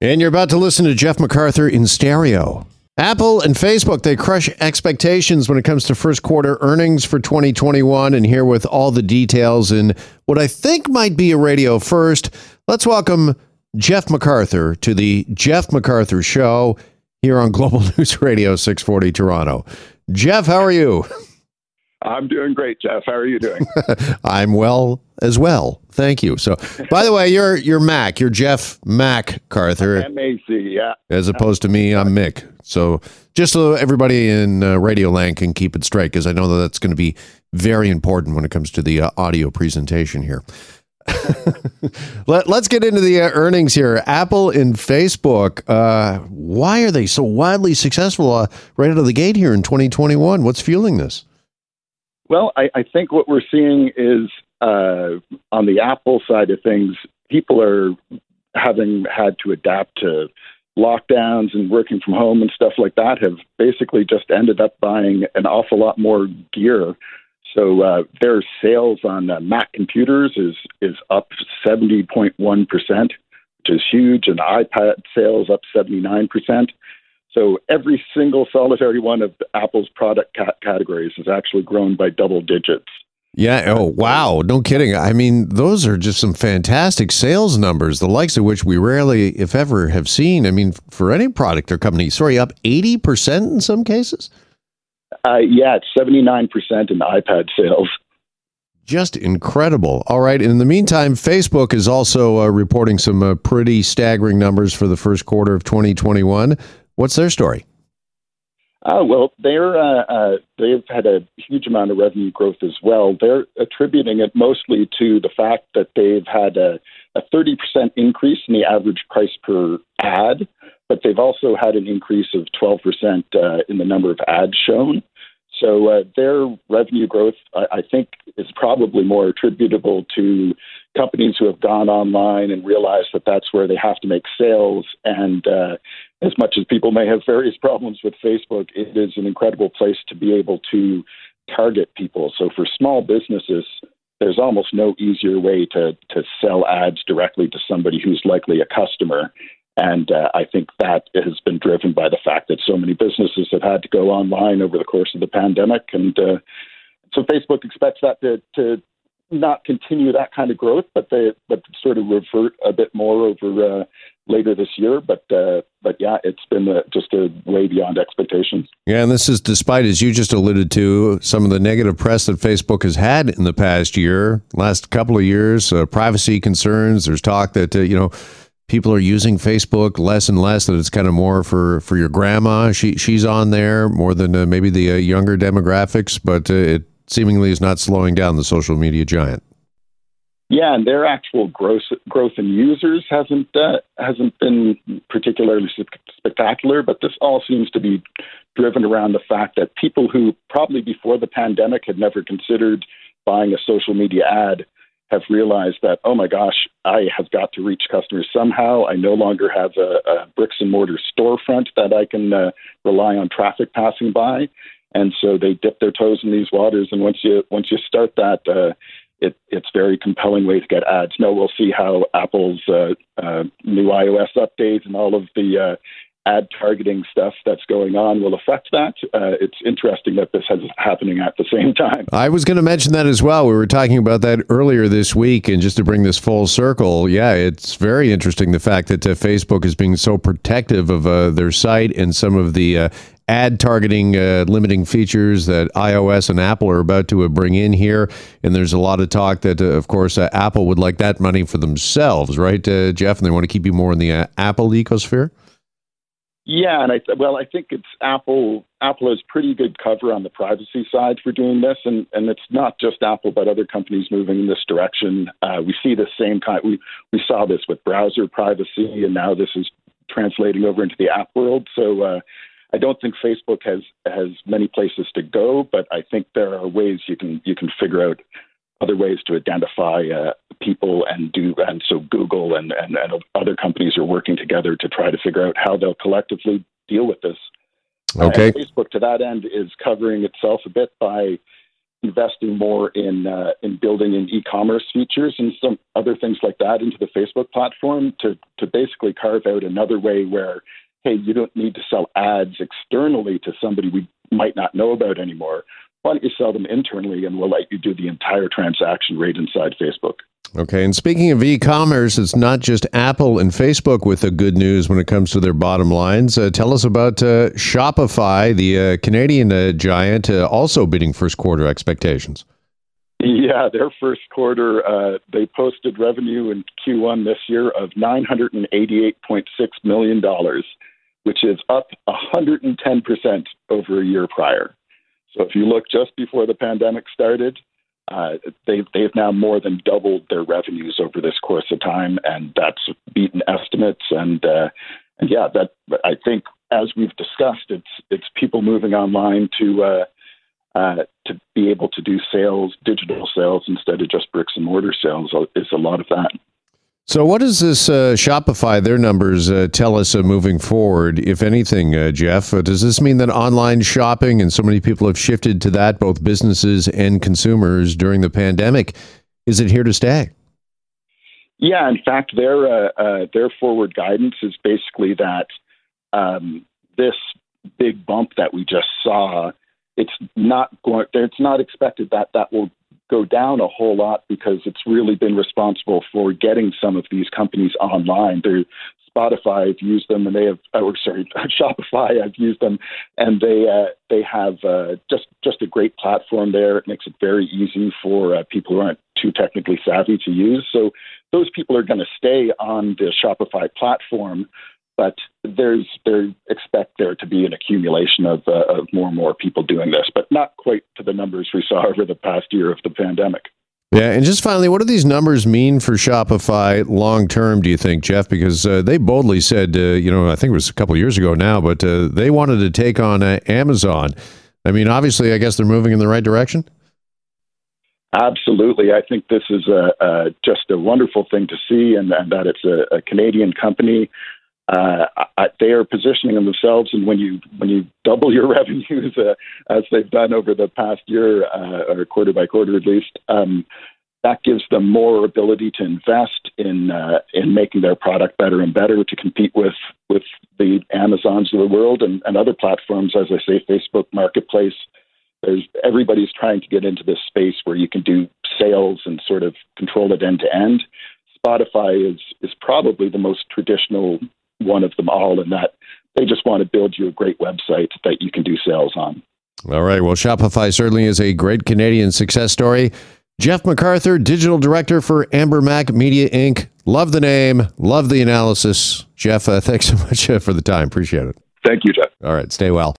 And you're about to listen to Jeff MacArthur in stereo. Apple and Facebook, they crush expectations when it comes to first quarter earnings for 2021. And here with all the details in what I think might be a radio first, let's welcome Jeff MacArthur to the Jeff McArthur Show here on Global News Radio 640 Toronto. Jeff, how are you? I'm doing great, Jeff. How are you doing? I'm well as well. Thank you. So, by the way, you're you're Mac. You're Jeff MacArthur. MAC, yeah. As opposed to me, I'm Mick. So, just so everybody in uh, Radio Land can keep it straight, because I know that that's going to be very important when it comes to the uh, audio presentation here. Let, us get into the uh, earnings here. Apple and Facebook, uh, why are they so wildly successful uh, right out of the gate here in 2021? What's fueling this? Well, I, I think what we're seeing is uh, on the Apple side of things, people are having had to adapt to lockdowns and working from home and stuff like that have basically just ended up buying an awful lot more gear. So uh, their sales on uh, Mac computers is is up 70.1 percent, which is huge, and iPad sales up 79 percent. So every single solitary one of Apple's product ca- categories has actually grown by double digits. Yeah. Oh, wow. No kidding. I mean, those are just some fantastic sales numbers, the likes of which we rarely, if ever, have seen. I mean, for any product or company, sorry, up 80% in some cases? Uh, yeah, it's 79% in iPad sales. Just incredible. All right. In the meantime, Facebook is also uh, reporting some uh, pretty staggering numbers for the first quarter of 2021. What's their story? Uh, well, they're uh, uh, they've had a huge amount of revenue growth as well. They're attributing it mostly to the fact that they've had a, a 30% increase in the average price per ad, but they've also had an increase of 12% uh, in the number of ads shown. So uh, their revenue growth, I, I think, is probably more attributable to companies who have gone online and realized that that's where they have to make sales. And uh, as much as people may have various problems with Facebook, it is an incredible place to be able to target people. So for small businesses, there's almost no easier way to to sell ads directly to somebody who's likely a customer and uh, I think that has been driven by the fact that so many businesses have had to go online over the course of the pandemic. And uh, so Facebook expects that to, to not continue that kind of growth, but they but sort of revert a bit more over uh, later this year. But uh, but yeah, it's been uh, just a way beyond expectations. Yeah, and this is despite, as you just alluded to, some of the negative press that Facebook has had in the past year, last couple of years, uh, privacy concerns. There's talk that uh, you know people are using Facebook less and less. That it's kind of more for for your grandma. She she's on there more than uh, maybe the uh, younger demographics, but uh, it seemingly is not slowing down the social media giant. Yeah, and their actual growth growth in users hasn't uh, hasn't been particularly spectacular. But this all seems to be driven around the fact that people who probably before the pandemic had never considered buying a social media ad have realized that, oh my gosh, I have got to reach customers somehow. I no longer have a, a bricks and mortar storefront that I can uh, rely on traffic passing by. And so they dip their toes in these waters. And once you once you start that, uh, it, it's very compelling way to get ads. Now we'll see how Apple's uh, uh, new iOS updates and all of the uh, ad targeting stuff that's going on will affect that. Uh, it's interesting that this is happening at the same time. I was going to mention that as well. We were talking about that earlier this week, and just to bring this full circle, yeah, it's very interesting the fact that uh, Facebook is being so protective of uh, their site and some of the uh, ad targeting uh, limiting features that iOS and Apple are about to uh, bring in here. And there's a lot of talk that, uh, of course, uh, Apple would like that money for themselves, right, uh, Jeff? And they want to keep you more in the Apple ecosphere. Yeah, and I well, I think it's Apple. Apple has pretty good cover on the privacy side for doing this, and and it's not just Apple, but other companies moving in this direction. Uh, we see the same kind. We we saw this with browser privacy, and now this is translating over into the app world. So. Uh, I don't think Facebook has has many places to go, but I think there are ways you can you can figure out other ways to identify uh, people and do and so Google and, and, and other companies are working together to try to figure out how they'll collectively deal with this. Okay. Facebook to that end is covering itself a bit by investing more in uh, in building in e-commerce features and some other things like that into the Facebook platform to to basically carve out another way where hey you don't need to sell ads externally to somebody we might not know about anymore. Why don't you sell them internally and we'll let you do the entire transaction right inside Facebook. Okay, and speaking of e-commerce, it's not just Apple and Facebook with the good news when it comes to their bottom lines. Uh, tell us about uh, Shopify, the uh, Canadian uh, giant, uh, also beating first quarter expectations. Yeah, their first quarter, uh, they posted revenue in Q1 this year of $988.6 million, which is up 110% over a year prior. So if you look just before the pandemic started, uh, they've they've now more than doubled their revenues over this course of time, and that's beaten estimates. And uh, and yeah, that I think as we've discussed, it's it's people moving online to uh, uh, to be able to do sales, digital sales instead of just bricks and mortar sales is a lot of that. So, what does this uh, Shopify, their numbers, uh, tell us uh, moving forward, if anything, uh, Jeff? Uh, does this mean that online shopping and so many people have shifted to that, both businesses and consumers during the pandemic? Is it here to stay? Yeah, in fact, their uh, their forward guidance is basically that um, this big bump that we just saw, it's not going. It's not expected that that will go down a whole lot because it's really been responsible for getting some of these companies online. They're, Spotify, I've used them, and they have. Oh, sorry, Shopify, I've used them, and they uh, they have uh, just just a great platform there. It makes it very easy for uh, people who aren't too technically savvy to use. So those people are going to stay on the Shopify platform but there's there expect there to be an accumulation of, uh, of more and more people doing this, but not quite to the numbers we saw over the past year of the pandemic. Yeah, and just finally, what do these numbers mean for Shopify long term? Do you think, Jeff? Because uh, they boldly said, uh, you know, I think it was a couple years ago now, but uh, they wanted to take on uh, Amazon. I mean, obviously, I guess they're moving in the right direction. Absolutely, I think this is a, a just a wonderful thing to see, and, and that it's a, a Canadian company uh, they are positioning themselves, and when you when you double your revenues uh, as they've done over the past year, uh, or quarter by quarter at least, um, that gives them more ability to invest in uh, in making their product better and better to compete with with the Amazons of the world and, and other platforms. As I say, Facebook Marketplace. There's everybody's trying to get into this space where you can do sales and sort of control it end to end. Spotify is is probably the most traditional one of them all, and that they just want to build you a great website that you can do sales on. All right. Well, Shopify certainly is a great Canadian success story. Jeff MacArthur, digital director for Amber Mac Media Inc. Love the name, love the analysis. Jeff, uh, thanks so much uh, for the time. Appreciate it. Thank you, Jeff. All right. Stay well.